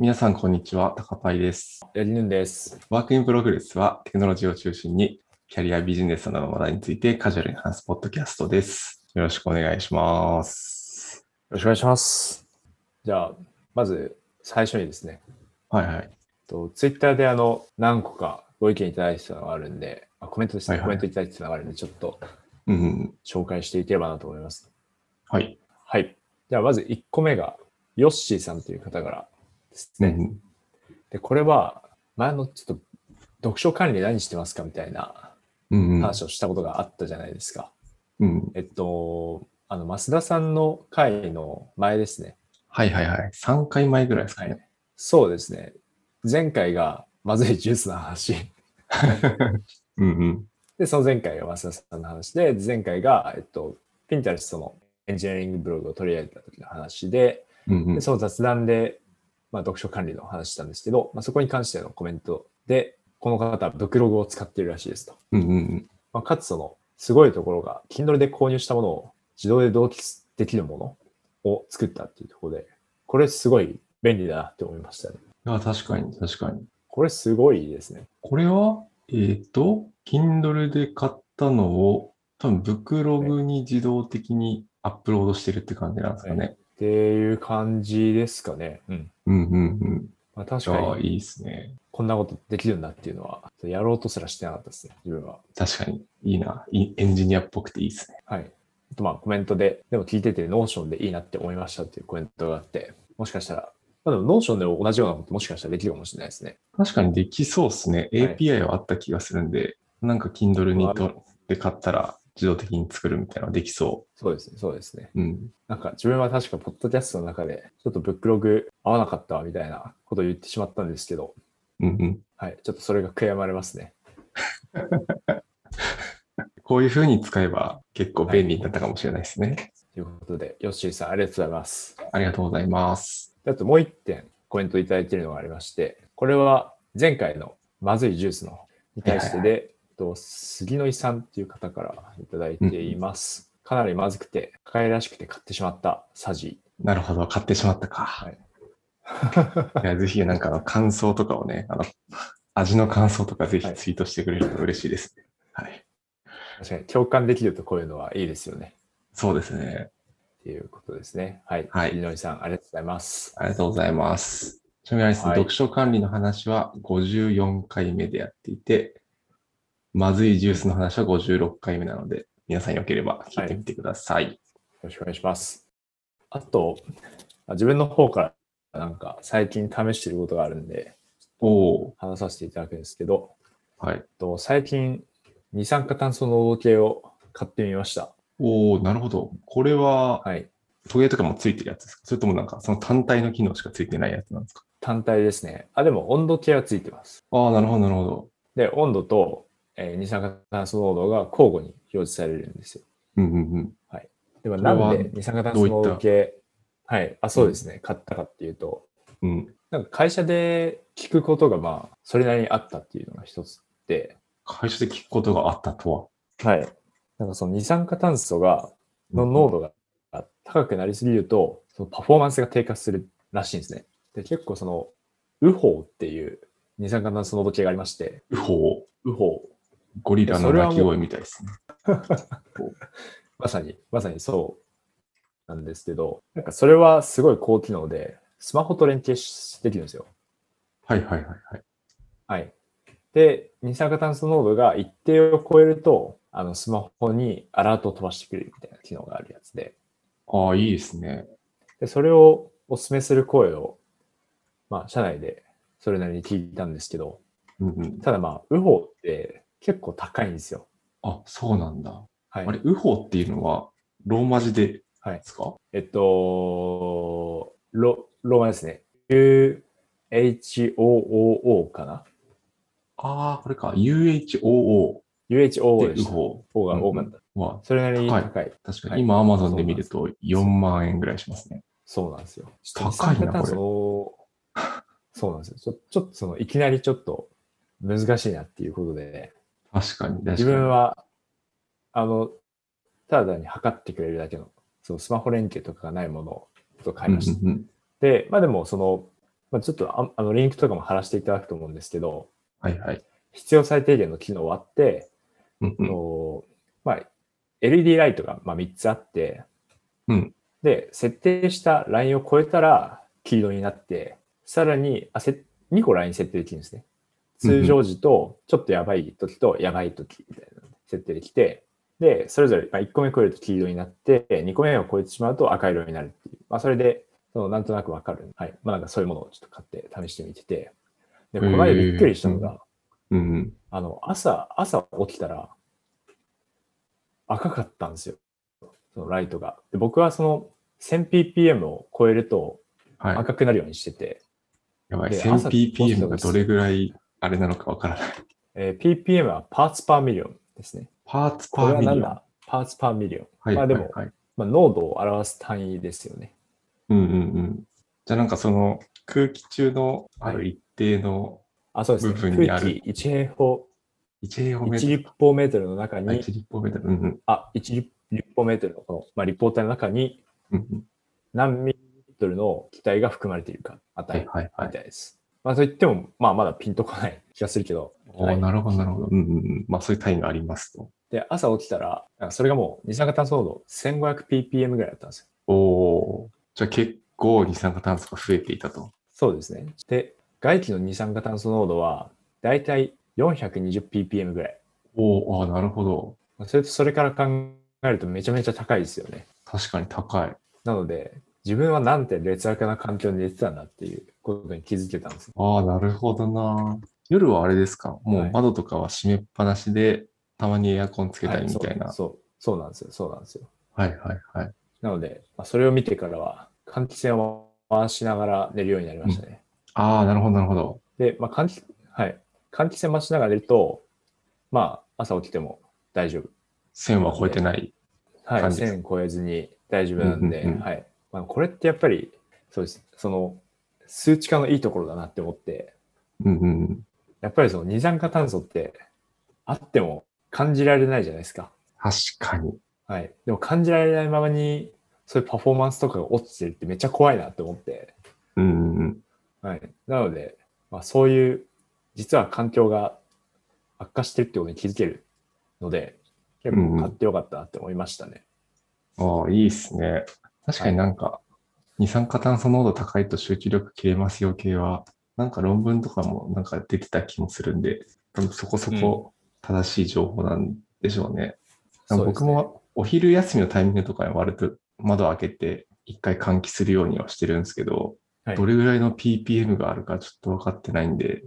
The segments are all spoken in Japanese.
皆さん、こんにちは。高パイです。やりぬんです。 Work in Progress は、テクノロジーを中心に、キャリア、ビジネスなどの話題についてカジュアルに話すポッドキャストです。よろしくお願いします。よろしくお願いします。じゃあ、まず最初にですね、はいはい。とツイッターであの何個かご意見いただいてたのがあるんで、あコメントですね、はいはいコメントいただいてたのがあるんで、ちょっとうんうん。紹介していければなと思います。はい。はい。じゃあ、まず1個目が、ヨッシーさんという方からですね。うんうんで、これは、前のちょっと、読書管理で何してますかみたいなうんうん。話をしたことがあったじゃないですか。うん。えっと、あの、増田さんの回の前ですね。はいはいはい。3回前ぐらいですかね。そうですね。前回がまずいジュースの話。うんうん。で、その前回が増田さんの話で、前回が、えっと、ピンタレストのエンジニアリングブログを取り上げた時の話で、うんうんで。その雑談で、まあ、読書管理の話したんですけど、まあ、そこに関してのコメントで、この方はブックログを使っているらしいですと。うんうんうん。まあ、かつその、すごいところが、Kindle で購入したものを自動で同期できるものを作ったっていうところで、これすごい便利だなって思いましたね。いや、確かに、確かに。これすごいですね。これは、えっ、と、Kindle で買ったのを、多分、ブックログに自動的にアップロードしてるって感じなんですかね。っていう感じですかね。うん。うんうんうん。まあ、確かに、いいですね。こんなことできるんだっていうのは、やろうとすらしてなかったですね、自分は。確かに、いいな。いエンジニアっぽくていいですね。はい。あとまあコメントで、でも聞いてて、 Notion でいいなって思いましたっていうコメントがあって、もしかしたら、まあ、でも Notion でも同じようなこともしかしたらできるかもしれないですね。確かにできそうですね。はい API はあった気がするんで、なんか Kindle にあとで買ったら自動的に作るみたいなのできそうですね、そうですね。う。うん。なんか自分は確かポッドキャストの中で、ちょっとブックログ合わなかったわみたいなことを言ってしまったんですけど、うんうん。はい、ちょっとそれが悔やまれますね。こういう風に使えば結構便利になったかもしれないですね。ということで、ヨッシーさんありがとうございます。ありがとうございます。であともう一点コメントいただいているのがありまして、これは前回のまずいジュースのに対してで、と杉野井さんっていう方からいただいています。かなりまずくて、可愛らしくて買ってしまったサジ。なるほど。買ってしまったか。はい いや、ぜひなんか感想とかをね、あの、味の感想とかぜひはいツイートしてくれると嬉しいですね。はい。確かに共感できるとこういうのはいいですよね。そうですね。っていうことですね。はい。はい井さん、ありがとうございます。ありがとうございます。ちなみに読書管理の話は54回目でやっていて、まずいジュースの話は56回目なので、皆さんよければ聞いてみてください。よろしくお願いします。あと、あ自分の方からなんか最近試していることがあるんで、おお話させていただくんですけど、はい。と最近、二酸化炭素濃度計を買ってみました。おおなるほど。これは、はい。トゲとかもついてるやつですか？それともなんかその単体の機能しかついてないやつなんですか？単体ですね。あ、でも温度計はついてます。ああ、なるほど、なるほど。で、温度と、えー二酸化炭素濃度が交互に表示されるんですよ。うんうんうん。でもこれはなんで二酸化炭素濃度計、はい。あ、そうですね。買ったかっていうと、うん。なんか会社で聞くことがまあ、それなりにあったっていうのが一つで、会社で聞くことがあったとは？い。なんかその二酸化炭素が、は。の濃度が高くなりすぎると、そのパフォーマンスが低下するらしいんですね。で、結構その、ウホーっていう二酸化炭素濃度計がありまして、ウホウホー。ゴリラの鳴き声みたいですね。まさに、まさにそうなんですけど、なんかそれはすごい高機能で、スマホと連携しできるんですよ。はいはいはいはい。はい。で、二酸化炭素濃度が一定を超えると、あの、スマホにアラートを飛ばしてくれるみたいな機能があるやつで、ああ、いいですね。で、それをお勧めする声を、まあ、社内でそれなりに聞いたんですけど、うんうん。ただまあ、ウホって結構高いんですよ。あ、そうなんだ。はい。あれ、ウホっていうのはローマ字でではい。すか？えっと、ロ、ローマですね。UHOOO かな？ああ、これか。UHOO ?UHOO ででした。ウホ O が多かった。は、それなりに高い高い。確かはいに今 Amazon で見ると4万円ぐらいしますね。そうなんですよ。高いな二酸化炭素をそうなんですよ。ちょちょっとその、いきなりちょっと難しいなっていうことで、確かに、確かに。自分は、あの、ただに測ってくれるだけの、そのスマホ連携とかがないものをと買いました。うんうんうんで、まあでも、その、まあ、ちょっとああのリンクとかも貼らせていただくと思うんですけど、はいはい。必要最低限の機能はあって、うんうんとまあ、LED ライトがまあ3つあって、うんで、設定したラインを超えたら黄色になって、さらにあせ2個ライン設定できるんですね。通常時と、ちょっとやばい時とやばい時みたいな設定できて、で、それぞれまあ1個目超えると黄色になって、2個目を超えてしまうと赤色になるっていう、まあ、それで、そのなんとなくわかる。はい。まあなんかそういうものをちょっと買って試してみてて、で、この間びっくりしたのが、うんうん。あの、朝、朝起きたら赤かったんですよ。そのライトが。で僕はその 1000ppm を超えるとはい。赤くなるようにしてて、やばい。で朝 1000ppm がどれぐらいあれなのかわからない。えー ppm は parts per million ですね。パーツパーミリオン。は何だ？ parts per million。はいまあでも、はいはい。まあ、濃度を表す単位ですよね。うんうんうん。じゃあなんかその空気中のある一定のあ、そうですね。部分にある空気1平方、1平方メー1トル。立方メートルの中あに、1立方メートル。うんうんあ、1立方メートルのこの、まあ、立方体の中に。何ミリリットルの気体が含まれているか、は値いはいはい。みたいです。まあ、といっても、まあ、まだピンとこない気がするけど、はいおーなるほどなるほど。うんうんうん。まあそういう単位がありますと。で、朝起きたら、あそれがもう二酸化炭素濃度 1500ppm ぐらいだったんですよ。おお。じゃあ結構二酸化炭素が増えていたと。そうですね。で、外気の二酸化炭素濃度は、だいたい 420ppm ぐらい。おお、あーなるほど。まあそれと、それから考えるとめちゃめちゃ高いですよね。確かに高い。なので、自分はなんて劣悪な環境に寝てたんだっていうことに気づけたんです。ああ、なるほどな。夜はあれですか？もはいう窓とかは閉めっぱなしで、たまにエアコンつけたりみたいな。はいそうそう、そうなんですよ。そうなんですよ。はいはいはい。なので、まあ、それを見てからは、換気扇を回しながら寝るようになりましたね。ああ、なるほどなるほど。で、まあ、換気、はい。換気扇回しながら寝ると、まあ、朝起きても大丈夫。線は超えてない。はい。感じです1000超えずに大丈夫なんで、うんうんうんはい。まあ、これってやっぱり、そうです。その、数値化のいいところだなって思って、うんうんうん。やっぱりその二酸化炭素ってあっても感じられないじゃないですか。確かに。はい。でも感じられないままに、そういうパフォーマンスとかが落ちてるってめっちゃ怖いなって思って、うんうんうん。はい。なので、まあ、そういう、実は環境が悪化してるってことに気づけるので、結構買ってよかったなって思いましたね。ああ、いいっすね。確かになんか、二酸化炭素濃度高いと集中力切れますよ系は、なんか論文とかもなんか出てた気もするんで、多分そこそこ正しい情報なんでしょうね。そうですね。僕もお昼休みのタイミングとかに割と窓を開けて一回換気するようにはしてるんですけど、はい。どれぐらいの ppm があるかちょっと分かってないんで、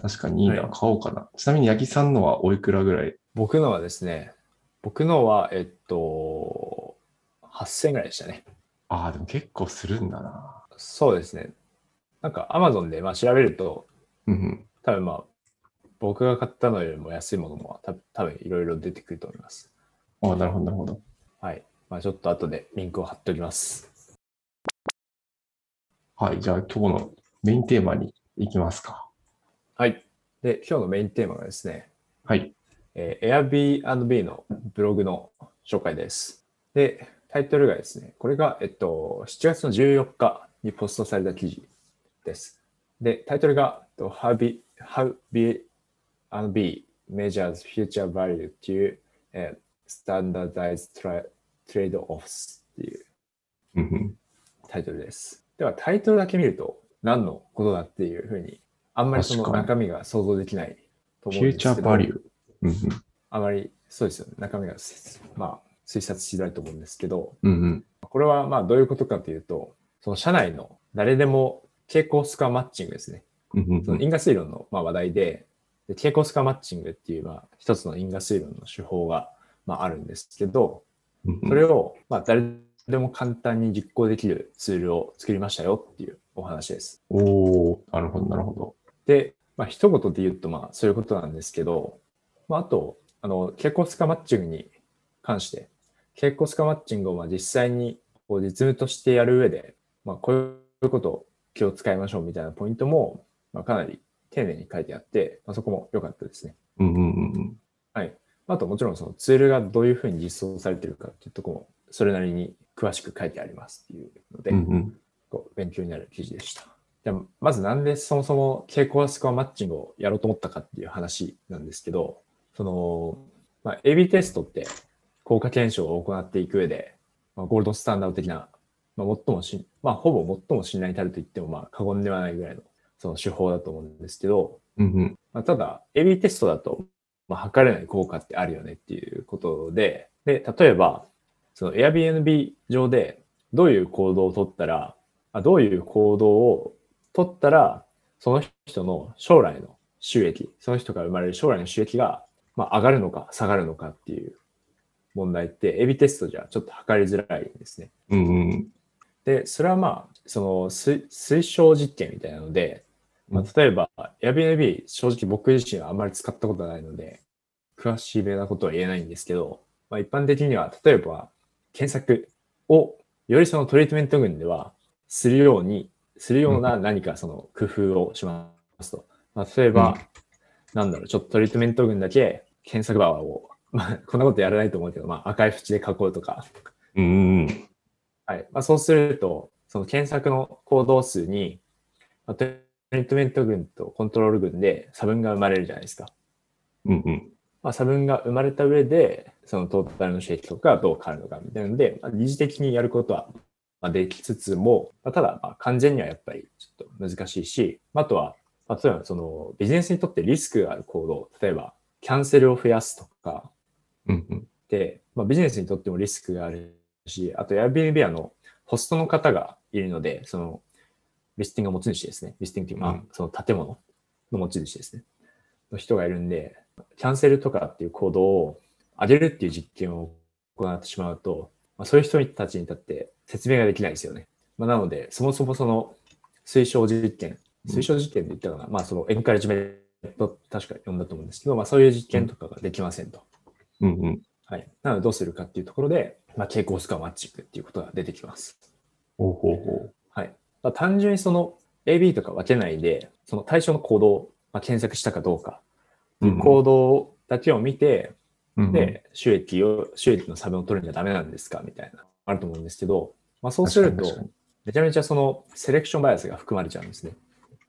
確かにいいな、はい。買おうかな。ちなみに八木さんのはおいくらぐらい？僕のはですね、僕のは、えっと、8000ぐらいでしたね。ああ、でも結構するんだな。そうですね。なんか Amazon でまあ調べると、うんうん。多分まあ、僕が買ったのよりも安いものも多分多分いろいろ出てくると思います。ああ、なるほど、なるほど。はい。まあちょっと後でリンクを貼っておきます。はい、じゃあ今日のメインテーマに行きますか。はい。で、今日のメインテーマがですね、はい。えー Airbnb のブログの紹介です。で、タイトルがですね、これが、えっと、7月の14日にポストされた記事です。で、タイトルが、えっと How, B, How B&B Measures Future Value っていう、えー、Standardized Tra- Trade-offs っていうタイトルです。では、タイトルだけ見ると何のことだっていうふうに、あんまりその中身が想像できないとフ思うんですけど。ューチャーバリュー。うんうんあまり、そうですよね。中身が、まあ、推察しづらいと思うんですけど、うんうん。これはまあ、どういうことかというと、その社内の誰でも傾向スコアマッチングですね。うんうんうんその因果推論のまあ話題で、で傾向スコアマッチングっていう、まあ、一つの因果推論の手法がまああるんですけど、それをまあ誰でも簡単に実行できるツールを作りましたよっていうお話です。おおなるほど、なるほど。で、まあ、一言で言うと、まあ、そういうことなんですけど、まあ、あと、あの、傾向スカマッチングに関して、傾向スカマッチングをまあ実際にこう実務としてやる上で、まあ、こういうことを気を使いましょうみたいなポイントも、まあ、かなり丁寧に書いてあって、まあ、そこも良かったですね。うんうんうんはい。あと、もちろんそのツールがどういうふうに実装されているかっていうところも、それなりに詳しく書いてありますっていうので、うん。うんうん。こう勉強になる記事でした。じゃあまずなんでそもそも傾向スコアマッチングをやろうと思ったかっていう話なんですけど、その、まあ、AB テストって効果検証を行っていく上で、まあ、ゴールドスタンダード的な、まあ、最もし、まあ、ほぼ最も信頼に足ると言っても、まあ、過言ではないぐらいの、その手法だと思うんですけど、うんうん。まあ、ただ、AB テストだと、まあ、測れない効果ってあるよねっていうことで、で、例えば、その Airbnb 上でどういう行動を取ったら、あどういう行動を取ったら、その人の将来の収益、その人から生まれる将来の収益が、まあ、上がるのか下がるのかっていう問題って、AB テストじゃちょっと測りづらいんですね。うんうん。で、それはまあ、その推推奨実験みたいなので、まあ、例えば、Airbnb、正直僕自身はあんまり使ったことないので、詳しいべなことは言えないんですけど、まあ、一般的には、例えば、検索をよりそのトリートメント群ではするように、するような何かその工夫をしますと。まあ、例えば、うんなんだろう、ちょっとトリートメント群だけ検索バーを、まあ、こんなことやらないと思うけど、まあ、赤い縁で囲うとか、うんうん。はい。まあ、そうすると、その検索の行動数に、まあトリートメント群とコントロール群で差分が生まれるじゃないですか。うんうん。まあ、差分が生まれた上で、そのトータルの収益とかどう変わるのかみたいなので、まあ、疑似的にやることはまあできつつも、まあ、ただ、まあ完全にはやっぱりちょっと難しいし、まああとは、まあ例えばそのビジネスにとってリスクがある行動、例えばキャンセルを増やすとか、うんうん。で、まあ、ビジネスにとってもリスクがあるし、あと Airbnb はあのホストの方がいるので、そのリスティングの持ち主ですね。リスティングというか、まあうんその建物の持ち主ですね。の人がいるんで、キャンセルとかっていう行動を上げるっていう実験を行ってしまうと、まあ、そういう人たちにとって説明ができないですよね。まあ、なので、そもそもその推奨実験、推奨実験で言ったかな、まあそのエンカレッジメント確か呼んだと思うんですけど、まあそういう実験とかができませんと。うんうん。はい。なのでどうするかっていうところで、まあ、傾向スコアマッチングっていうことが出てきます。ほうほうほはい。まあ、単純にその AB とか分けないで、その対象の行動を、まあ、検索したかどうか行動だけを見て、う。うんうん、で、収益を、収益の差分を取るんじゃダメなんですかみたいな、あると思うんですけど、まあ、そうするとめちゃめちゃそのセレクションバイアスが含まれちゃうんですね。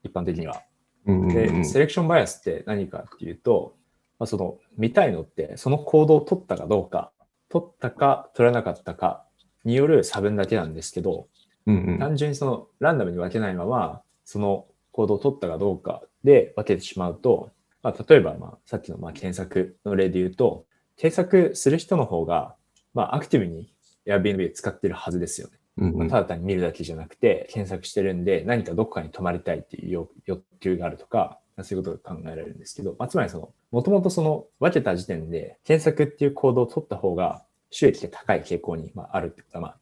一般的には。うんうんうで、ん、セレクションバイアスって何かっていうと、まあ、その見たいのって、その行動を取ったかどうか、取ったか取らなかったかによる差分だけなんですけど、うんうん、単純にそのランダムに分けないまま、その行動を取ったかどうかで分けてしまうと、まあ、例えばまあさっきのまあ検索の例で言うと、検索する人の方が、まあ、アクティブに Airbnb 使ってるはずですよね。うんうん、ただ単に見るだけじゃなくて、検索してるんで、何かどこかに泊まりたいっていう欲欲求があるとか、そういうことが考えられるんですけど、まあ、つまりその、もともとその分けた時点で、検索っていう行動を取った方が収益が高い傾向にまああるってことは、まあ、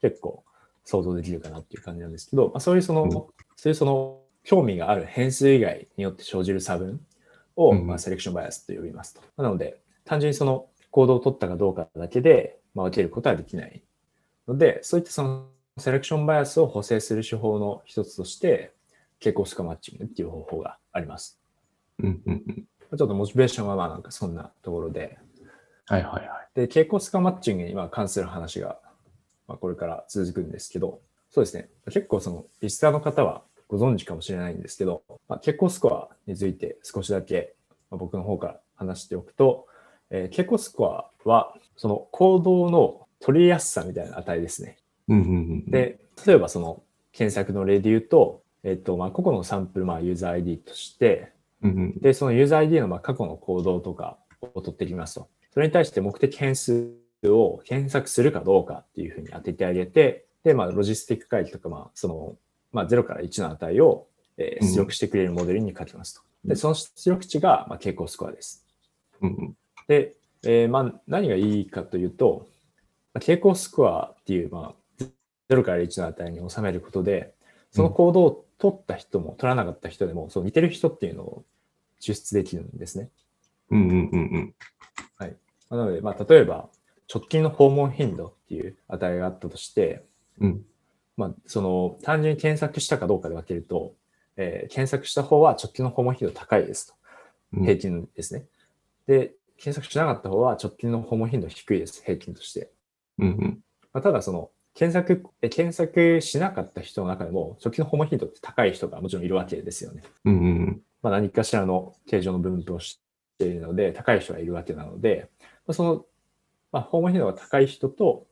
結構想像できるかなっていう感じなんですけど、まあ、そういうその、うんそういうその、興味がある変数以外によって生じる差分を、うんまあ、セレクションバイアスと呼びますと。なので、単純にその行動を取ったかどうかだけで、まあ、分けることはできないので、そういったそのセレクションバイアスを補正する手法の一つとして、傾向スコアマッチングっていう方法があります。うんうんうん。ちょっとモチベーションはまあなんかそんなところで、はいはいはい。で、傾向スコアマッチングにまあ関する話が、まあ、これから続くんですけど、そうですね。結構そのリスターの方はご存知かもしれないんですけど、まあ、傾向スコアについて少しだけまあ僕の方から話しておくと、えー傾向スコアはその行動の取りやすさみたいな値ですね。うんうんうん、で、例えばその検索の例で言うと、えっと、まあ、個々のサンプル、まあ、ユーザー ID として、うんうん、で、そのユーザー ID のまあ過去の行動とかを取ってきますと。それに対して目的変数を検索するかどうかっていうふうに当ててあげて、で、まあ、ロジスティック回帰とか、まあ、その、まあ、0から1の値を、えー出力してくれるモデルに書きますと。で、その出力値が、まあ、傾向スコアです。うんうんで、えーまあ、何がいいかというと、まあ傾向スコアっていう、まあ、0から1の値に収めることで、その行動を取った人も取らなかった人でも、その似てる人っていうのを抽出できるんですね。うんうんうんうん。なので、まあ、例えば、直近の訪問頻度っていう値があったとして、うんまあ、その、単純に検索したかどうかで分けると、えー検索した方は直近の訪問頻度高いですと。うん平均ですね。で、検索しなかった方は直近の訪問頻度低いです、平均として。うんうんまあ、ただ、その、検索、え検索しなかった人の中でも、初期のホモヒントって高い人がもちろんいるわけですよね。うんうん。まあ、何かしらの形状の分布をしているので、高い人がいるわけなので、まあ、その、まあ、ホモヒントが高い人と、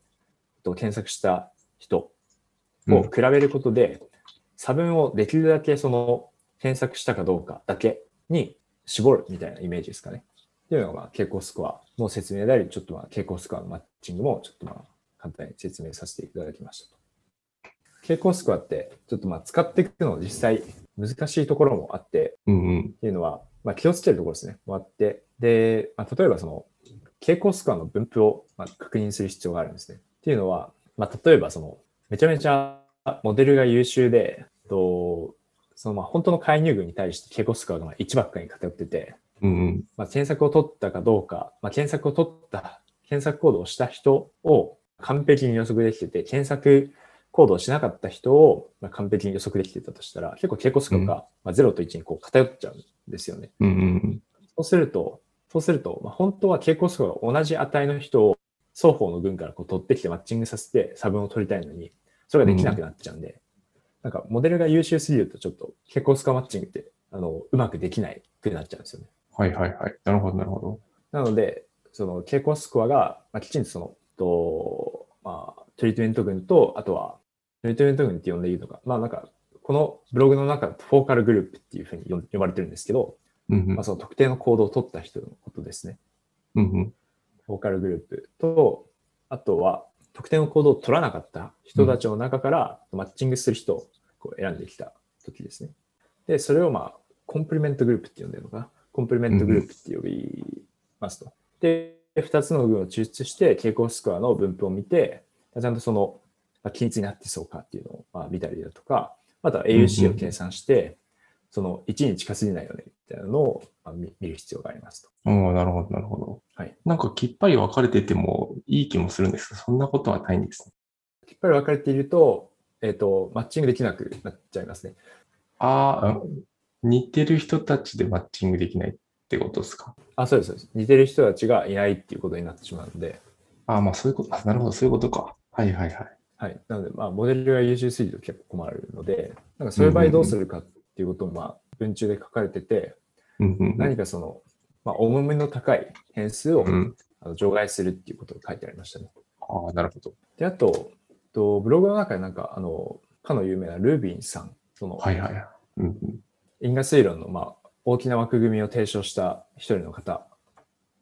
と検索した人を比べることで、差分をできるだけその検索したかどうかだけに絞るみたいなイメージですかね。っていうのが傾向スコアの説明であり、ちょっとまあ傾向スコアのマッチングもちょっとまあ簡単に説明させていただきましたと。傾向スコアってちょっとまあ使っていくの実際難しいところもあって、うんうん。っていうのは、まあ、気をつけるところですね。もあって。で、まあ、例えばその、傾向スコアの分布をまあ確認する必要があるんですね。っていうのは、まあ、例えばその、めちゃめちゃモデルが優秀で、とそのまあ本当の介入群に対して傾向スコアがまあ1ばっかりに偏ってて、うんうん。まあ、検索を取ったかどうか、まあ、検索を取った、検索行動をした人を完璧に予測できてて、検索行動をしなかった人をまあ完璧に予測できてたとしたら、結構傾向スコアがまあ0と1にこう偏っちゃうんですよね。うんうん。そうすると、そうすると、まあ、本当は傾向スコアが同じ値の人を双方の群からこう取ってきてマッチングさせて差分を取りたいのに、それができなくなっちゃうんで、なんかモデルが優秀すぎるとちょっと傾向スコアマッチングってあのうまくできないくなっちゃうんですよね。はいはいはい。なるほどなるほど。なので、その傾向スコアが、まあ、きちんとその、とまあ、トリートメント群と、あとは、トリートメント群って呼んでいいのか、まあなんか、このブログの中だとフォーカルグループっていうふうに呼呼ばれてるんですけど、うんうんまあ、その特定の行動を取った人のことですね。うんうん。focal group と、あとは、特定の行動を取らなかった人たちの中からマッチングする人をこう選んできた時ですね。で、それをまあ、 complement group って呼んでるのかな。 complement group って呼びますと。で、2つの群を抽出して、傾向スコアの分布を見て、ちゃんとその、まあ、均一になってそうかっていうのをまあ見たりだとか、または AUC を計算して、その1に近すぎないよねみたいなのをまあ見見る必要がありますと。おーなるほどなるほど。はい。なんかきっぱり分かれててもいい気もするんですけど、そんなことはないんですね。きっぱり分かれていると、えっ、と、マッチングできなくなっちゃいますね。ああ、似てる人たちでマッチングできないってことですか？あ、そうです、そうです。似てる人たちがいないっていうことになってしまうので、ああ、まあそういうこと、あなるほど、そういうことか。はいはいはい。はい。なので、まあ、モデルが優秀すぎると結構困るので、なんかそういう場合どうするかっていうことも、まあ、文中で書かれてて、うんうんうん何かその、まあ、重みの高い変数を、うん。あの除外するっていうことが書いてありましたね。ああ、なるほど。で、あと、とブログの中でなんか、あの、かの有名なルービンさん、その、はいはいはい。うんうん。因果推論の、まあ、大きな枠組みを提唱した一人の方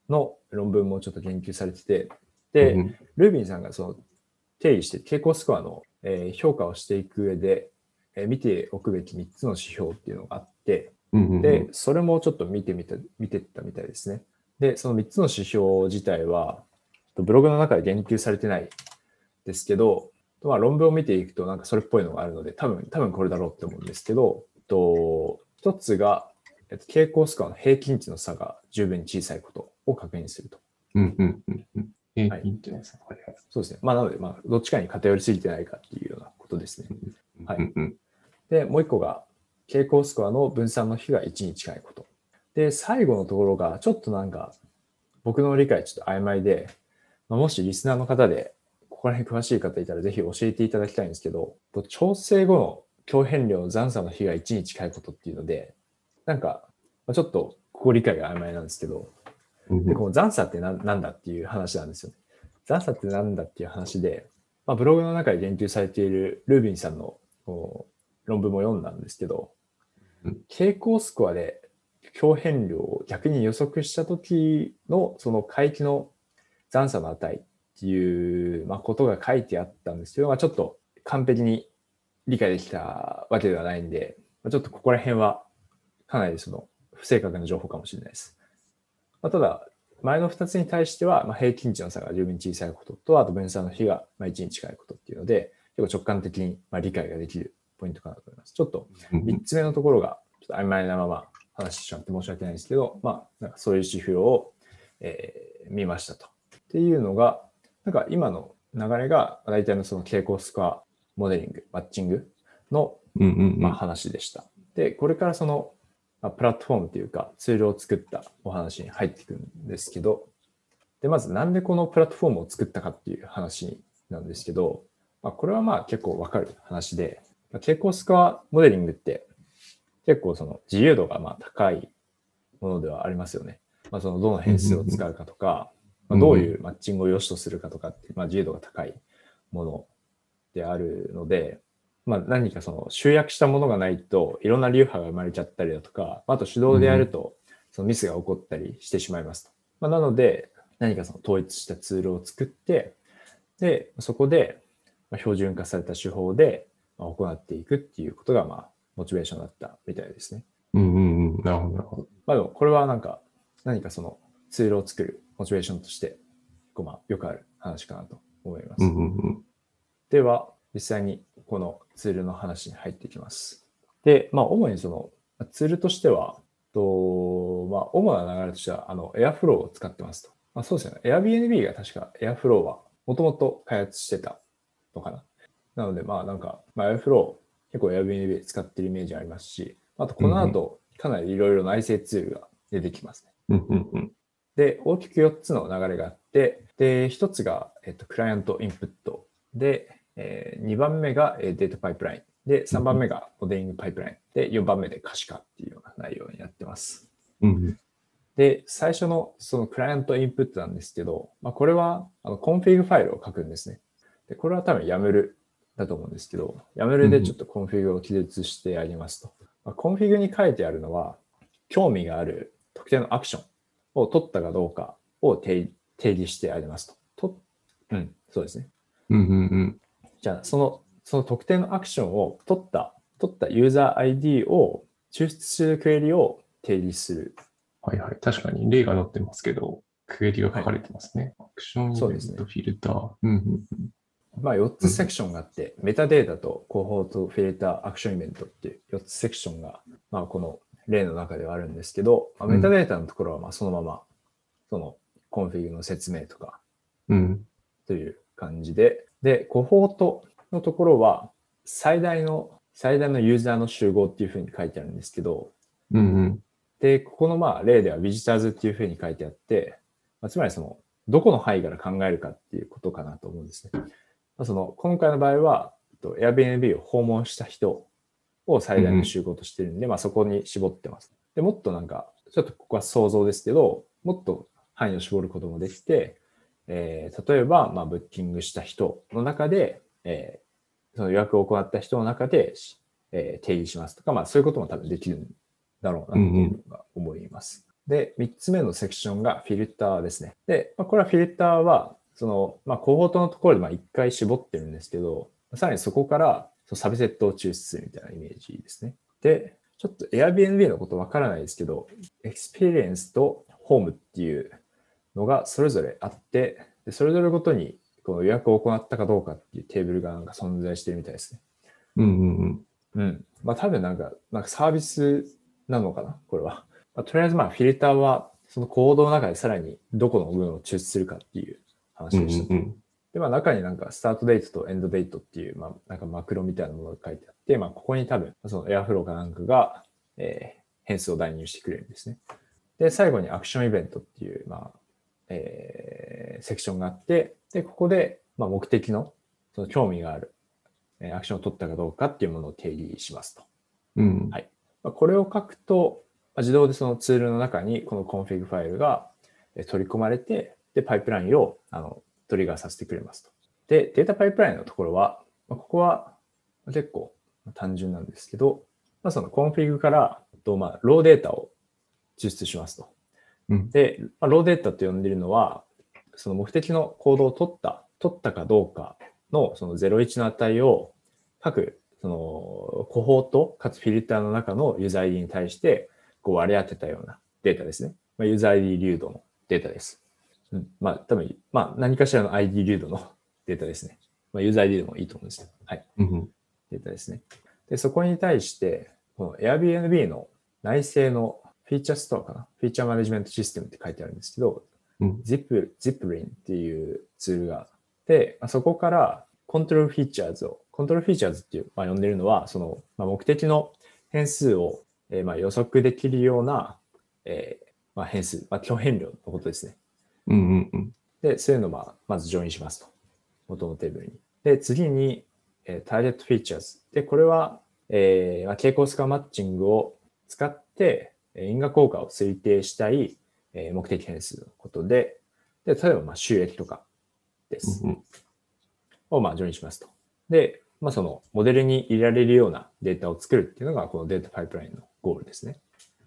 の論文もちょっと研究されてて、で、うんルービンさんがその定義して傾向スコアの、えー評価をしていく上で、えー見ておくべき3つの指標っていうのがあって、うんうんうんで、それもちょっと見てみた、見てったみたいですね。で、その3つの指標自体は、ブログの中で言及されてないですけど、まあ、論文を見ていくとなんかそれっぽいのがあるので、多分、多分これだろうって思うんですけど、と一つが、えっと、傾向スコアの平均値の差が十分に小さいことを確認すると。うんうんうんうん。平均ってやつはいはい。そうですね。まあ、なので、まあ、どっちかに偏りすぎてないかっていうようなことですね。はいうんうんで、もう一個が、傾向スコアの分散の比が1に近いこと。で、最後のところが、ちょっとなんか、僕の理解ちょっと曖昧で、まあもしリスナーの方で、ここら辺詳しい方いたらぜひ教えていただきたいんですけど、と調整後の強変量の残差の比が1に近いことっていうので、なんか、まあちょっとここ理解が曖昧なんですけど、うんで、この残差って何なんだっていう話なんですよ。残差って何だっていう話で、まあ、ブログの中で言及されているルービンさんの論文も読んだんですけどうん、傾向スコアで強変量を逆に予測した時のその回帰の残差の値っていう、まあ、ことが書いてあったんですけど、まあ、ちょっと完璧に理解できたわけではないんで、まあ、ちょっとここら辺はかなりその不正確な情報かもしれないです。まあ、ただ、前の2つに対しては、まあ、平均値の差が十分に小さいことと、あと分散の比がまあ1に近いことっていうので、結構直感的にまあ理解ができるポイントかなと思います。ちょっとうんうん3つ目のところがちょっと曖昧なまま話してしまって申し訳ないんですけど、まあ、なんかそういう指標を、えー見ましたと。っていうのが、なんか今の流れが大体のその傾向スコアモデリング、マッチングのまあ、話でした。で、これからその、まあ、プラットフォームというかツールを作ったお話に入っていくんですけど、で、まずなんでこのプラットフォームを作ったかっていう話なんですけど、まあ、これはまあ結構わかる話で、まあ、傾向スコアモデリングって結構その自由度がまあ高いものではありますよね。まあ、そのどの変数を使うかとか、まあ、どういうマッチングを良しとするかとかって、まあ、自由度が高いものであるので、まあ、何かその集約したものがないといろんな流派が生まれちゃったりだとか、あと手動でやるとそのミスが起こったりしてしまいますと。まあ、なので、何かその統一したツールを作って、で、そこでまあ標準化された手法でまあ行っていくっていうことが、まあ、モチベーションだったみたいですね。うんうんうん。なるほど、なるほど。まあでも、これはなんか、何かそのツールを作るモチベーションとして、こうまあ、よくある話かなと思います。うんうんうん。では、実際にこのツールの話に入っていきます。で、まあ、主にそのまあツールとしては、とまあ、主な流れとしては、あの、Airflow を使ってますと。まあ、そうですよね。Airbnb が確か Airflow はもともと開発してたのかな。なので、まあ、なんか、まあ、Airflow 結構 Airbnb で使ってるイメージありますし、あとこの後、かなりいろいろ内製ツールが出てきますね。で、大きく4つの流れがあって、で、1つが、えっと、 client input。で、え2番目がえー data pipeline。で、3番目が modeling pipeline。で、4番目で可視化っていうような内容になってます。うんうん。で、最初のその client input なんですけど、まあ、これはあの config file を書くんですね。で、これは多分 YAML だと思うんですけど、YAML でちょっと config を記述してありますと。まあ、 config に書いてあるのは、興味がある特定のアクションを取ったかどうかを定定義してありますと。とうん、そうですね。うんうんうん。じゃあ、その、その特定のアクションを取った、取ったユーザー ID を抽出するクエリを定義する。はいはい。確かに例が載ってますけど、クエリが書かれてますね。 action event filter。うんうんうん。まあ、4つセクションがあって、メタデータとコホート、フィルター、 action event っていう4つセクションが、まあ、この例の中ではあるんですけど、まあ、メタデータのところはまあそのまま、その config の説明とかうん。という感じで、で、コホートのところは、最大の、最大のユーザーの集合っていうふうに書いてあるんですけど、うんうん。で、ここのまあ例では visitors っていうふうに書いてあって、まあ、つまりその、どこの範囲から考えるかっていうことかなと思うんですね。まあ、その、今回の場合は、えっと Airbnb を訪問した人を最大の集合としてるんで、まあそこに絞ってます。で、もっとなんか、ちょっとここは想像ですけど、もっと範囲を絞ることもできて、えー例えば、まあ、ブッキングした人の中で、えーその予約を行った人の中で、しえー定義しますとか、まあ、そういうことも多分できるんだろうなっていうのが思います。で、3つ目のセクションがフィルターですね。で、まあ、これはフィルターは、その、まあ、コホートのところでまあ1回絞ってるんですけど、さらにそこからそのサブセットを抽出するみたいなイメージですね。で、ちょっと Airbnb のことわからないですけど、Experience と Home っていうのがそれぞれあって、でそれぞれごとにこの予約を行ったかどうかっていうテーブルがなんか存在してるみたいですね。うんうんうん。うん。まあ多分なんか、なんかサービスなのかなこれは。まあ、とりあえずまあフィルターはそのコードの中でさらにどこの部分を抽出するかっていう話うんでした。うんうん。で、まあ中になんかスタートデートとエンドデートっていう、まあなんかマクロみたいなものが書いてあって、まあここに多分その Airflow かなんかが、えー変数を代入してくれるんですね。で、最後に action event っていう、まあ、えーセクションがあって、で、ここで、まあ目的の、その興味がある、えーアクションを取ったかどうかっていうものを定義しますと。うんはいまあ、これを書くと、まあ自動でそのツールの中にこの config file がえー取り込まれて、で、パイプラインをあの trigger させてくれますと。で、 data pipeline のところは、まあ、ここは結構単純なんですけど、まあ、その config から、とまあ、 raw data を抽出しますと。うんで、まあ、 raw data と呼んでいるのは、その目的の行動を取った、取ったかどうかのその01の値を各そのコホートかつフィルターの中のユーザー ID に対してこう割り当てたようなデータですね。まあ、ユーザー ID 流動のデータです。うん、まあ多分、まあ何かしらの ID 粒度の データですね。まあユーザー ID でもいいと思うんですけど。はい。うんうん。データですね。で、そこに対して、この Airbnb の内製の feature store かな？ feature management system って書いてあるんですけど、うん Zip、 Zipline っていうツールがあって、まあそこから control features を、 control features っていう、まあ、呼んでるのは、その、まあ、目的の変数を、えーまあ予測できるような、えーまあ、変数、まあ、強変量のことですね。うんうんうん。で、そういうのをまあまずジョインしますと。元のテーブルに。で、次に、えー、ターゲットフィーチャーズ。で、これは、えーまあ、傾向スカマッチングを使って、えー因果効果を推定したい、えー目的変数のことで、で、例えば、まあ、収益とかです。うんうんを、まあ、ジョインしますと。で、まあ、その、モデルに入れられるようなデータを作るっていうのが、このデータパイプラインのゴールですね。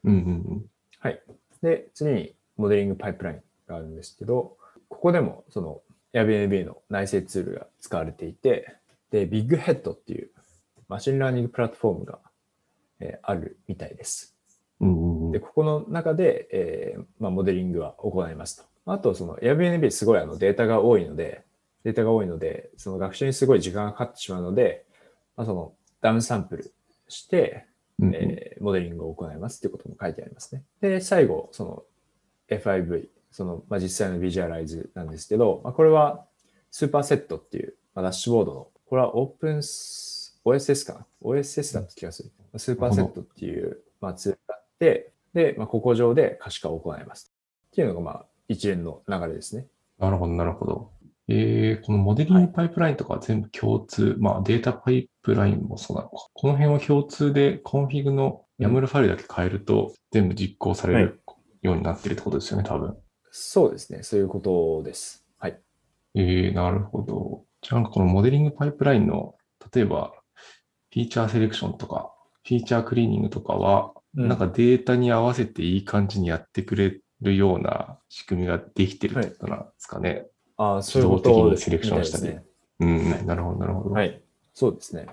うんうんはい。で、次に modeling pipeline があるんですけど、ここでもその Airbnb の内製ツールが使われていて、で、ビッグヘッドっていう machine learning platform が、えーあるみたいです。うんうんうんで、ここの中で、えーまあ、モデリングは行いますと。あと、その Airbnb すごいあのデータが多いので、データが多いので、その学習にすごい時間がかかってしまうので、まあ、そのダウンサンプルして、うんうんえーモデリングを行いますっていうことも書いてありますね。で、最後、その FIV、その、まあ、実際のビジュアライズなんですけど、まあ、これはスーパーセットっていう、まあ、ダッシュボードの、これはオープンス OSS かな ?OSS だった気がする。スーパーセットっていう、まあ、ツールがあって、で、まあ、ここ上で可視化を行います。っていうのが、まあ、一連の流れですね。なるほど、なるほど。えー、このモデリングパイプラインとかは全部共通、まあデータパイプラインもそうなのか。この辺は共通でコンフィグの YAML ファイルだけ変えると全部実行されるようになってるってことですよね、多分。そうですね。そういうことです。はい。えー、なるほど。じゃあなんかこのモデリングパイプラインの、例えばフィーチャーセレクションとか、フィーチャークリーニングとかは、なんかデータに合わせていい感じにやってくれるような仕組みができてるってことなんですかね。ああ、そういうこと自動的にセレクションしたりね。うん、はいなるほど、なるほど。はい。そうですね。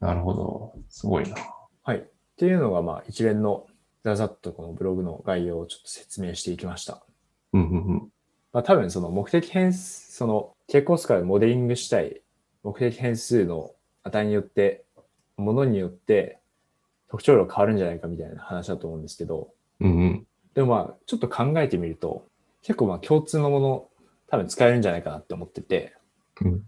なるほど。すごいな。はい。っていうのが、まあ、一連のざざっとこのブログの概要をちょっと説明していきました。うんうんうん。まあ、多分その目的変数、その傾向スカでモデリングしたい目的変数の値によって、ものによって特徴量変わるんじゃないかみたいな話だと思うんですけど、うんうん。でもまあ、ちょっと考えてみると、結構まあ共通のもの多分使えるんじゃないかなって思ってて、うん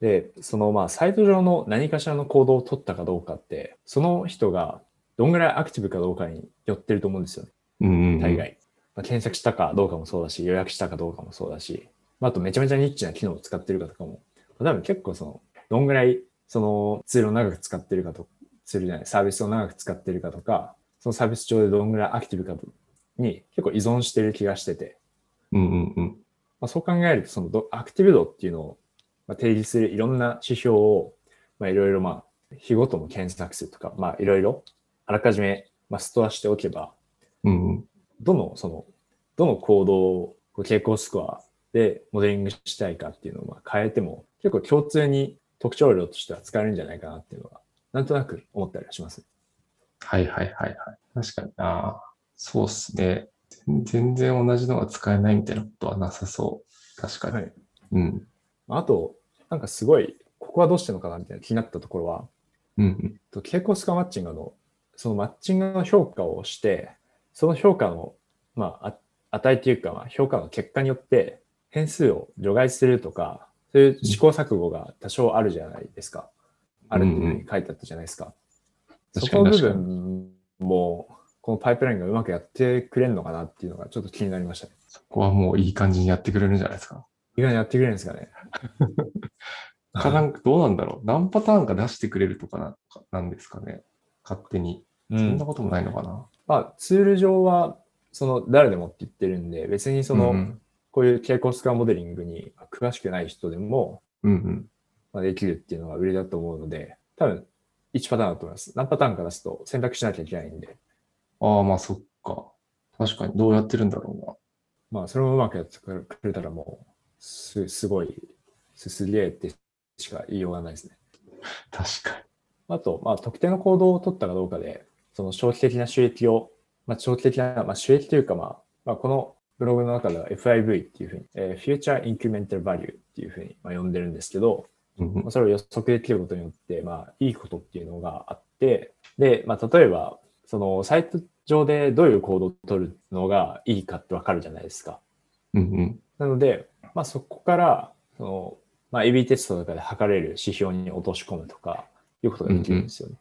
で、そのまあサイト上の何かしらの行動を取ったかどうかって、その人がどんぐらいアクティブかどうかによってると思うんですよね。うんうんうん。大概。まあ、検索したかどうかもそうだし、予約したかどうかもそうだし、まあ、あとめちゃめちゃニッチな機能を使ってるかとかも、多分結構その、どんぐらいそのツールを長く使ってるかと、ツールじゃない、サービスを長く使ってるかとか、そのサービス上でどんぐらいアクティブかとに結構依存してる気がしてて、うんうんうん。まあ、そう考えると、そのどアクティブ度っていうのをまあ定義するいろんな指標を、まあ、いろいろまあ、日ごとの検索数とか、まあ、いろいろあらかじめ、まあ、ストアしておけば、うんうん。どの、その、どの行動を傾向スコアでモデリングしたいかっていうのをまあ変えても、結構共通に特徴量としては使えるんじゃないかなっていうのは、なんとなく思ったりはします。はいはいはいはい。確かにな。そうっすね。全然同じのが使えないみたいなことはなさそう。確かに。はい。うん。あと、なんかすごい、ここはどうしてるのかなみたいな気になったところは、うんうん。と傾向スコアマッチングの、そのマッチングの評価をして、その評価の、まあ、あ値っていうか、まあ、評価の結果によって変数を除外するとか、そういう試行錯誤が多少あるじゃないですか。あるっていうふうに書いてあったじゃないですか。そ確かこの部。分も、このパイプラインがうまくやってくれるのかなっていうのがちょっと気になりましたね。そこはもういい感じにやってくれるんじゃないですか。意外にやってくれるんですかね。かなんかどうなんだろう。何パターンか出してくれるとかななんですかね。勝手に。うそんなこともないのかな。まあ、ツール上は、その、誰でもって言ってるんで、別にその、うんこういう傾向スコアモデリングに詳しくない人でも、うんうん。まあ、できるっていうのが売りだと思うので、多分、1パターンだと思います。何パターンか出すと選択しなきゃいけないんで、ああ、まあそっか。確かに。どうやってるんだろまあ、それもうまくやってくれたらもう、す、すごい、すすげえってしか言いようがないですね。うな。確かあと、まあ、特定の行動を取ったかどうかで、その長期的な収益を、まあ、長期的な、まあ、収益というか、まあ、まあ、このブログの中では FIV っていうふうに、えー Future Incremental Value っていうふうに、まあ、呼んでるんですけど、まあそれを予測できることによって、まあ、いいことっていうのがあって、で、まあ、例えば、その、サイト上でどういう行動を取るのがいいかってわかるじゃないですか。うんうん。なので、まあ、そこから、その、まあ、AB テストとかで測れる指標に落とし込むとか、いうことができるんですよね。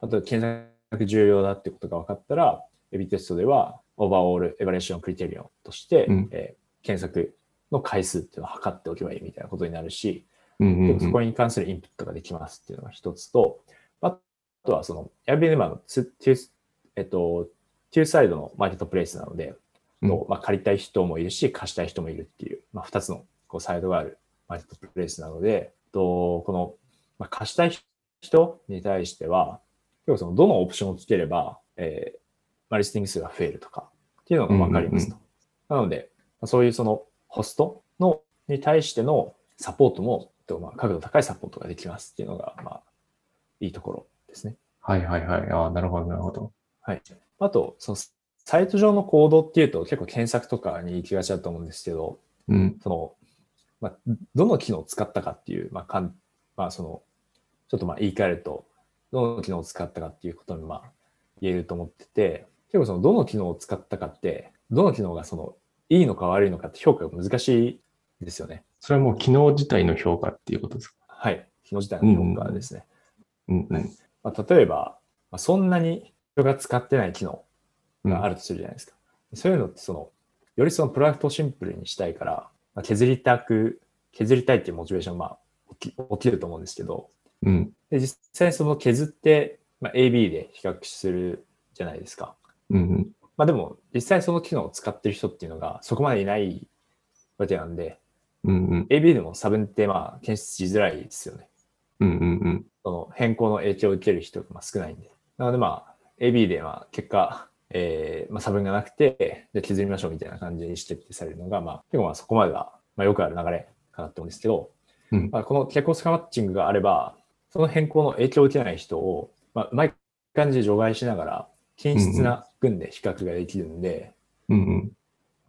あと、検索重要だってことが分かったら、AB テストでは、 Overall Evaluation Criterion として、うんえー検索の回数っていうのを測っておけばいいみたいなことになるし、うんうんうんそこに関するインプットができますっていうのが一つと、あとはその Airbnb の two、two、えっと、 two-sided のマーケットプレイスなので、うん。とまあ、借りたい人もいるし、貸したい人もいるっていう、まあ、二つのこうサイドがあるマーケットプレイスなので、とこの、まあ、貸したい人に対しては、結構そのどのオプションをつければ、えーまあ、リスティング数が増えるとかっていうのがわかりますと。なので、まあそういうそのホストのに対してのサポートも、とまあ、角度高いサポートができますっていうのが、まあ、いいところですね。はいはいはい。ああ、なるほどなるほど。はい。あと、そのサイト上のコードっていうと結構検索とかに行きがちだと思うんですけど、うん。その、まあ、どの機能を使ったかっていう、まあ、かんまあ、その、ちょっとまあ言い換えると、どの機能を使ったかっていうことにまあ言えると思ってて、結構そのどの機能を使ったかって、どの機能がそのいいのか悪いのかって評価が難しいですよね。それはもう機能自体の評価っていうことですか？はい。機能自体の評価ですね。うんうん。まあ、例えば、まあ、そんなに人が使ってない機能うんがあるとするじゃないですか。そういうのってその、よりそのプロダクトをシンプルにしたいから、まあ、削りたく、削りたいっていうモチベーションまあ起き起きると思うんですけど、うん。で実際その削って、まあ、AB で比較するじゃないですか。うんうん。まあでも、実際その機能を使ってる人っていうのがそこまでいないわけなんで、うんうん。AB でも差分ってまあ検出しづらいですよね。うんうんうん。その変更の影響を受ける人がまあ少ないんで。なのでまあ、AB でまあ結果、えーまあ、差分がなくて、で削りましょうみたいな感じにしてってされるのが、まあ、結構まあそこまでは、まあ、よくある流れかなって思うんですけど、うんまあ、この結構スカマッチングがあれば、その変更の影響を受けない人を、まあ、うまい感じで除外しながら、均質な群で比較ができるんで、うんうん。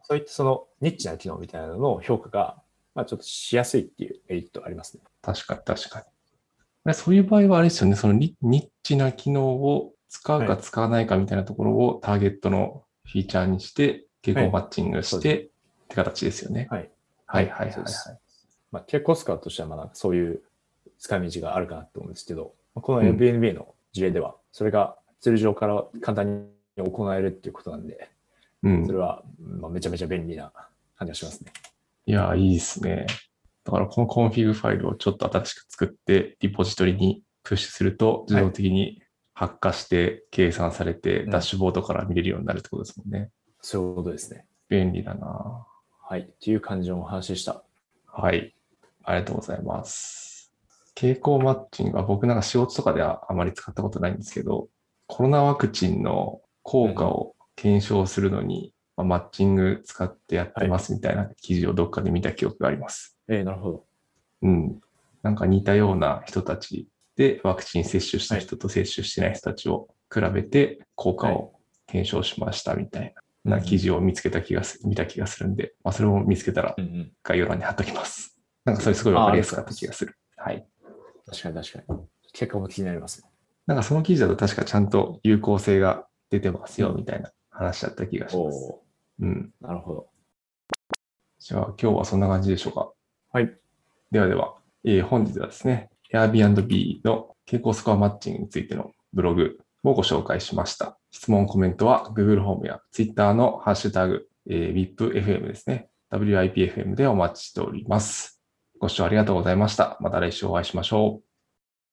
そういったそのニッチな機能みたいなのの評価が、まあ、ちょっとしやすいっていうメリットがありますね。確かに確かに。でそういう場合はあれですよね、そのニニッチな機能を使うかはい使わないかみたいなところをターゲットのフィーチャーにして、傾向マッチングしてって形ですよね。はい。はいはいはいはい。そうですまあ、結構スカとしてはまあそういう使い道があるかなと思うんですけど、まあこのうん Airbnb の事例では、それがツール上から簡単に行えるっていうことなんで、うんそ。れはまあめちゃめちゃ便利な感じがしますね。いや、いいですね。だからこのコンフィグファイルをちょっと新しく作って、リポジトリにプッシュすると、自動的に発火して計算されて、うんダッシュボードから見れるようになるってことですもんね。そういうことですね。便利だなはい。っていう感じのお話でした。はい。ありがとうございます。傾向マッチングは僕なんか仕事とかではあまり使ったことないんですけど、コロナワクチンの効果を検証するのに、まあマッチング使ってやってますみたいな記事をどっかで見た記憶があります。えー、なるほど。うん。なんか似たような人たちでワクチン接種した人と接種してない人たちを比べて効果を検証しましたみたいな記事を見つけた気がす見た気がするんで、まあそれも見つけたら。概要欄に貼っときます。なんかそれすごいわかりやすかった気がする。はい。確かに確かに。結果も気になりますね。なんかその記事だと確かちゃんと有効性が出てますよみたいな話だった気がします。おうん。ーなるほど。じゃあ今日はそんな感じでしょうか。はい。ではでは、えー本日はですね、Airbnb の傾向スコアマッチングについてのブログをご紹介しました。質問、コメントは Google ホームや Twitter のハッシュタグ、えー WIPFM ですね。WIPFM でお待ちしております。ご視聴ありがとうございました。また来週お会いしましょう。